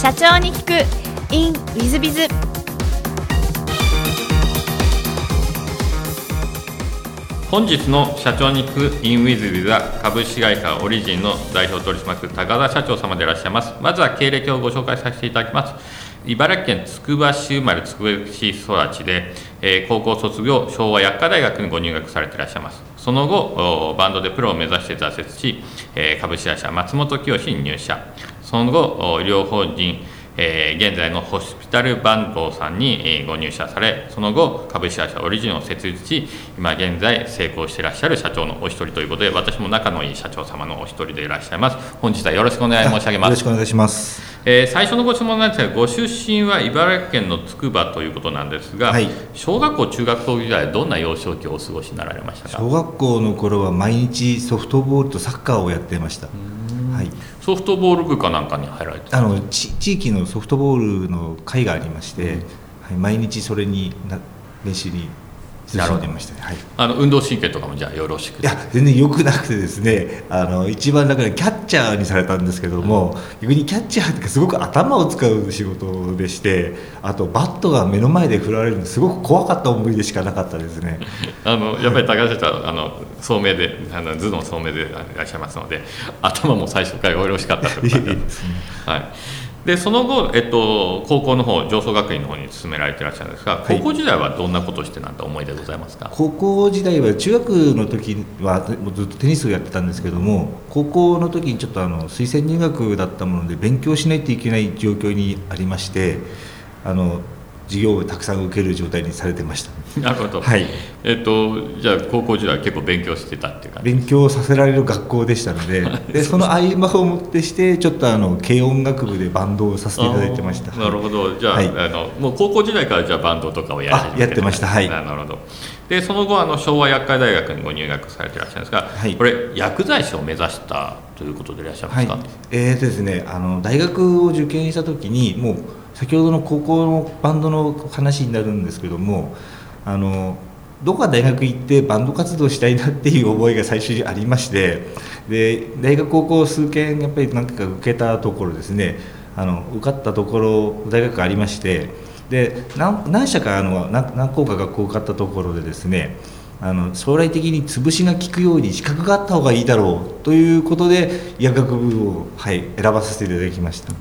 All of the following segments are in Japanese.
社長に聞く。In ウィズビズ本日の社長に聞く in ウィズビズは株式会社オリジンの代表取締役高田社長様でいらっしゃいます。まずは経歴をご紹介させていただきます。茨城県つくば市生まれつくば市育ちで、えー高校卒業昭和薬科大学にご入学されていらっしゃいます。その後バンドでプロを目指して挫折し、えー株式会社松本清に入社。その後お医療法人えー現在のホスピタルバンドさんにえーご入社され、その後、株式会社オリジンを設立し、今現在成功していらっしゃる社長のお一人ということで、私も仲のいい社長様のお一人でいらっしゃいます。本日はよろしくお願い申し上げますよろしく。お願いします。えー最初のご質問なんですが、ご出身は茨城県のつくばということなんですが、はい小学校、中学校時代、どんな幼少期をお過ごしになられましたか？小学校の頃は毎日ソフトボールとサッカーをやってました。はい。ソフトボール部かなんかに入られてあのち地域のソフトボールの会がありまして、はい、毎日それにな練習に進んでました、はい。いあの運動神経とかもじゃあよろしくて？や全然良くなくてですねあの一番楽なキャッチャーにされたんですけども、逆にキャッチャーってすごく頭を使う仕事でしてあとバットが目の前で振られるのすごく怖かった思いでしかなかったですね。あのやっぱり高橋社長あの聡明であの頭脳聡明でいらっしゃいますので頭も最初からよろしかったということではい、でその後、えっと、高校の方上層学院の方に進められていらっしゃるんですが高い。校時代はどんなことをしてなんて思いでございますか、高校時代は中学の時はずっとテニスをやってたんですけども高校の時にちょっとあの推薦入学だったもので勉強しないといけない状況にありましてあの授業をたくさん受ける状態にされてました。なるほど、はい。えっと、じゃあ高校時代は結構勉強してたっていう感じ？勉強させられる学校でしたので でその合間をもってしてちょっとあの軽音楽部でバンドをさせていただいてました。なるほど。じゃあ,、はい。あのもう高校時代からじゃあバンドとかをやり始めあやってました。はい。なるほど。でその後あの昭和薬科大学にご入学されていらっしゃるんですが、はい。これ薬剤師を目指したということでいらっしゃいますか、はい、えーとですね、あの大学を受験した時にもう先ほどの高校のバンドの話になるんですけどもあのどこか大学行ってバンド活動したいなっていう思いが最初にありましてで大学高校数件やっぱり何回か受けたところですねあの受かったところ大学ありましてで何社かあの何校か学校受かったところでですねあの将来的に潰しが効くように資格があった方がいいだろうということで医学部を、はい、選ばさせていただきました。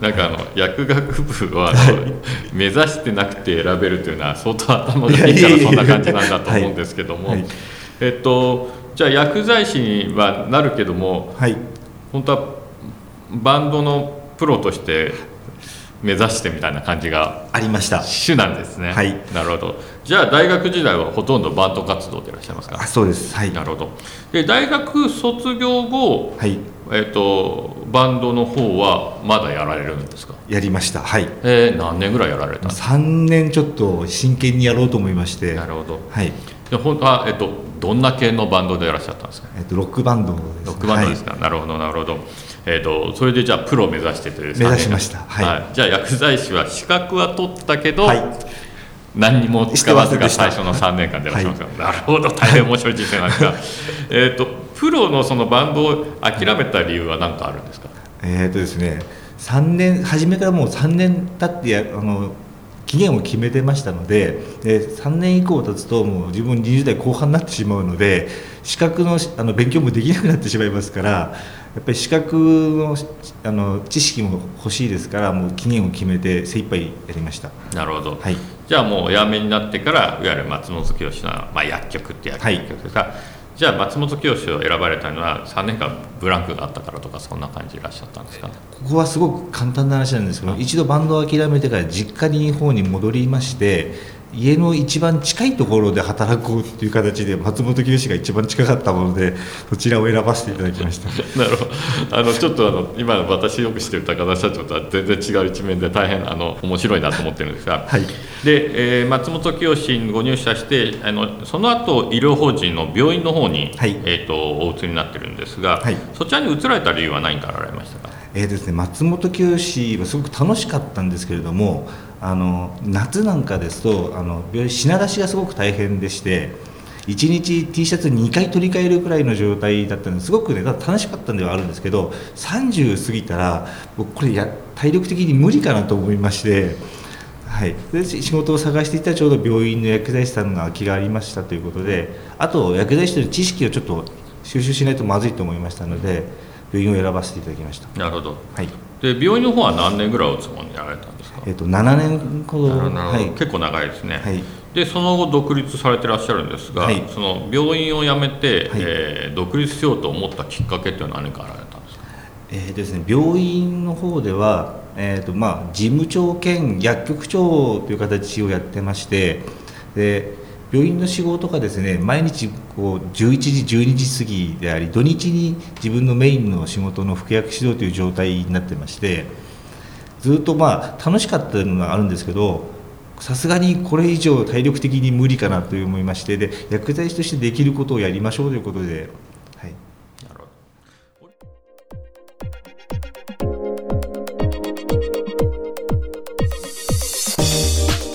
なんかあの薬学部はあの目指してなくて選べるというのは相当頭がいいからそんな感じなんだと思うんですけども、はいはい。えっとじゃあ薬剤師にはなるけどもはい。本当はバンドのプロとして目指してみたいな感じがありました。主なんですね、はい。なるほど。じゃあ大学時代はほとんどバンド活動でいらっしゃいますか？あそうです。はい。なるほど。で大学卒業後、はい。えっとバンドの方はまだやられるんですか？やりました。はい。えー何年ぐらいやられた？んですか3年ちょっと真剣にやろうと思いまして。なるほど。はい、でほんあえっとどんな系のバンドでいらっしゃったんですか？えっと、ロックバンドです、ね、ロックバンドですか、なるほどなるほど。えっとそれでじゃあプロを目指してという目指しました。はい。はい。じゃあ薬剤師は資格は取ったけど、はい。何にも使わずが最初の3年間でいらっしゃいますが、なるほど大変面白い人生なんですがえっとプロのそのバンドを諦めた理由は何かあるんですか？えーとですね、3年初めからもう3年経ってやあの期限を決めてましたのでで3年以降経つともう自分20代後半になってしまうので資格のあの勉強もできなくなってしまいますからやっぱり資格のあの知識も欲しいですからもう期限を決めて精一杯やりました。なるほど、はい。じゃあもうお辞めになってからいわゆる松本清の、まあ、薬局って薬はい局ですが、じゃあ松本清を選ばれたのは3年間ブランクがあったからとかそんな感じでいらっしゃったんですか？ここはすごく簡単な話なんですけど一度バンドを諦めてから実家に方に戻りまして家の一番近いところで働こうっていう形で松本清が一番近かったものでそちらを選ばせていただきました。なるほど。あのちょっとあの今の私よく知ってる高田社長とは全然違う一面で大変あの面白いなと思ってるんですが、はい。で、えー松本清にご入社してあのその後医療法人の病院の方に、はい。えー、とお移りになってるんですが、はい。そちらに移られた理由は何からあられましたか？えーですね、松本清はすごく楽しかったんですけれどもあの夏なんかですとあの病院品出しがすごく大変でして1日 T シャツ2回取り替えるくらいの状態だったのですごくね楽しかったんではあるんですけど30過ぎたら僕これや体力的に無理かなと思いまして。はい、で仕事を探していたらちょうど病院の薬剤師さんの空きがありましたということであと薬剤師という知識をちょっと収集しないとまずいと思いましたので病院を選ばせていただきました、なるほど。はい。で病院の方は何年ぐらいおつもりにやられたえっと7年ほどはい。結構長いですね、はい。でその後独立されてらっしゃるんですが、はい。その病院を辞めて、はい。えー独立しようと思ったきっかけっていうのは何かあられたんですか？えーですね、病院の方では、えーとまあ、事務長兼薬局長という形をやってましてで病院の仕事がですね毎日こう11時12時過ぎであり土日に自分のメインの仕事の服薬指導という状態になってましてずっとまあ楽しかったのがあるんですけどさすがにこれ以上体力的に無理かなと思いましてで薬剤師としてできることをやりましょうということで、はい、なるほど。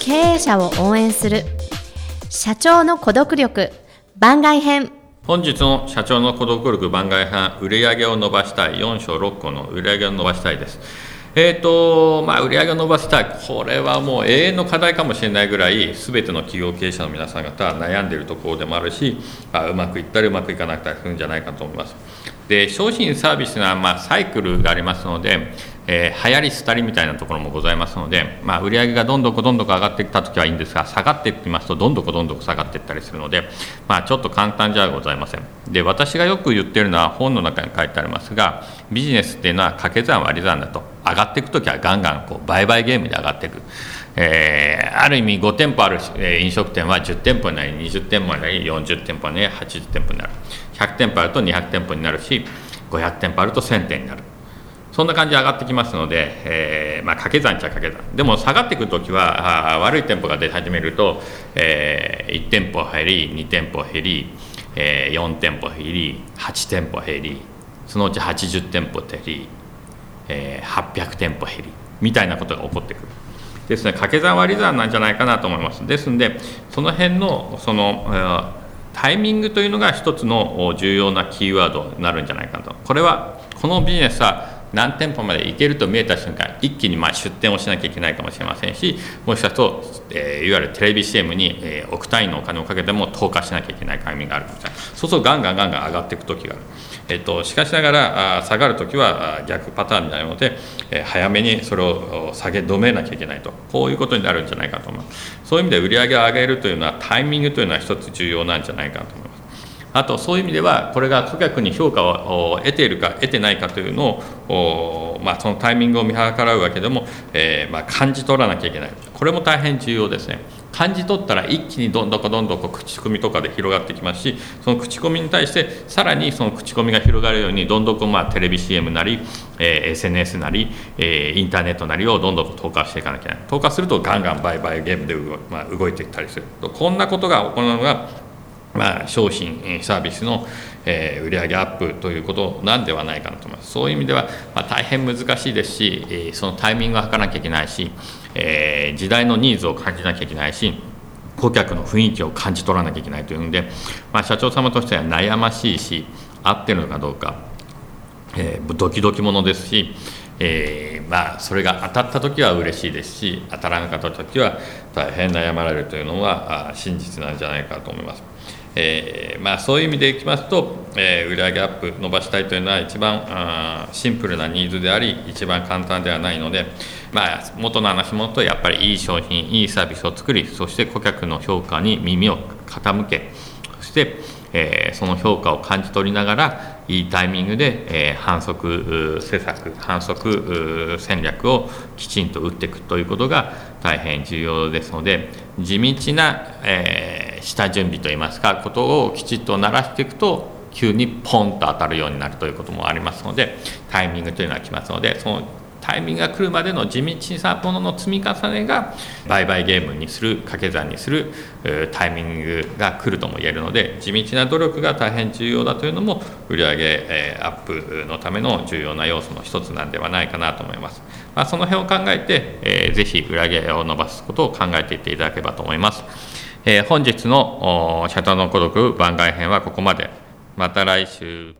経営者を応援する。社長の孤独力。番外編。本日の社長の孤独力番外編。売上を伸ばしたい。4章6個の売上を伸ばしたいですえーとまあ、売上げを伸ばしたい、これはもう永遠の課題かもしれないぐらい、すべての企業経営者の皆さん方、悩んでいるところでもあるし、あうまくいったりうまくいかなかったりするんじゃないかと思います。で商品サービスがまあサイクルがありますので、えー流行り廃りみたいなところもございますので、まあ、売上がどんどんこどんどん上がってきたときはいいんですが下がっていきますとどんどんこどんどん下がっていったりするので、まあ、ちょっと簡単じゃございません。で私がよく言ってるのは本の中に書いてありますがビジネスっていうのは掛け算割り算だと。上がっていくときはガンガンこう売買ゲームで上がっていく。えーある意味5店舗ある、飲食店は10店舗になり20店舗になり40店舗になり80店舗になる。100店舗あると200店舗になるし500店舗あると1000店になる。そんな感じで上がってきますので、えーまあ、掛け算っちゃ掛け算。でも下がってくるときはあ悪い店舗が出始めると、え1店舗減り2店舗減り、え4店舗減り8店舗減りそのうち80店舗減り、えー800店舗減りみたいなことが起こってくる。ですね掛け算割り算なんじゃないかなと思います。ですんでその辺のその、えータイミングというのが一つの重要なキーワードになるんじゃないかと。これはこのビジネスは何店舗まで行けると見えた瞬間一気にま出店をしなきゃいけないかもしれませんしもしかすると、えーいわゆるテレビ CM に、えー億単位のお金をかけても投下しなきゃいけないタイミングがあるかもしれない。そうするとガンガンガンガン上がっていく時がある、えっとしかしながらあ下がる時は逆パターンになるので、えー早めにそれを下げ止めなきゃいけないと。こういうことになるんじゃないかと思いますそういう意味で売り上げを上げるというのはタイミングというのは一つ重要なんじゃないかと思いますあとそういう意味ではこれが顧客に評価を得ているか得てないかというのをまあ、そのタイミングを見計らうわけでも、えーまあ、感じ取らなきゃいけない。これも大変重要ですね。感じ取ったら一気にどんどんどんどんこう口コミとかで広がってきますしその口コミに対してさらにその口コミが広がるようにどんどんこまあテレビ CM なり、えー SNS なり、えーインターネットなりをどんどんこう投下していかなきゃいけない。投下するとガンガン売買ゲームで動,、まあ、動いていったりする。こんなことが行うのがまあ、商品、サービスの、えー売上アップということなんではないかなと思います。そういう意味では、まあ、大変難しいですし、えーそのタイミングを測らなきゃいけないし、えー時代のニーズを感じなきゃいけないし、顧客の雰囲気を感じ取らなきゃいけないというので、まあ、社長様としては悩ましいし、合ってるのかどうか、えードキドキものですし、えーまあ、それが当たった時は嬉しいですし当たらなかった時は大変悩まれるというのは真実なんじゃないかと思います。えーまあ、そういう意味でいきますと、えー売上アップ伸ばしたいというのは一番あシンプルなニーズであり一番簡単ではないので、まあ、元の話もとやっぱりいい商品いいサービスを作りそして顧客の評価に耳を傾けそして、えーその評価を感じ取りながらいいタイミングで、えー反則施策反則戦略をきちんと打っていくということが大変重要ですので地道な、えー下準備といいますかことをきちっと鳴らしていくと急にポンと当たるようになるということもありますのでタイミングというのは来ますのでそのタイミングが来るまでの地道なものの積み重ねが売買ゲームにする掛け算にするタイミングが来るとも言えるので地道な努力が大変重要だというのも売上えアップのための重要な要素の一つなんではないかなと思います、まあ、その辺を考えて、えーぜひ売上を伸ばすことを考えていっていただければと思います。えー本日の社長の孤独番外編はここまで。また来週。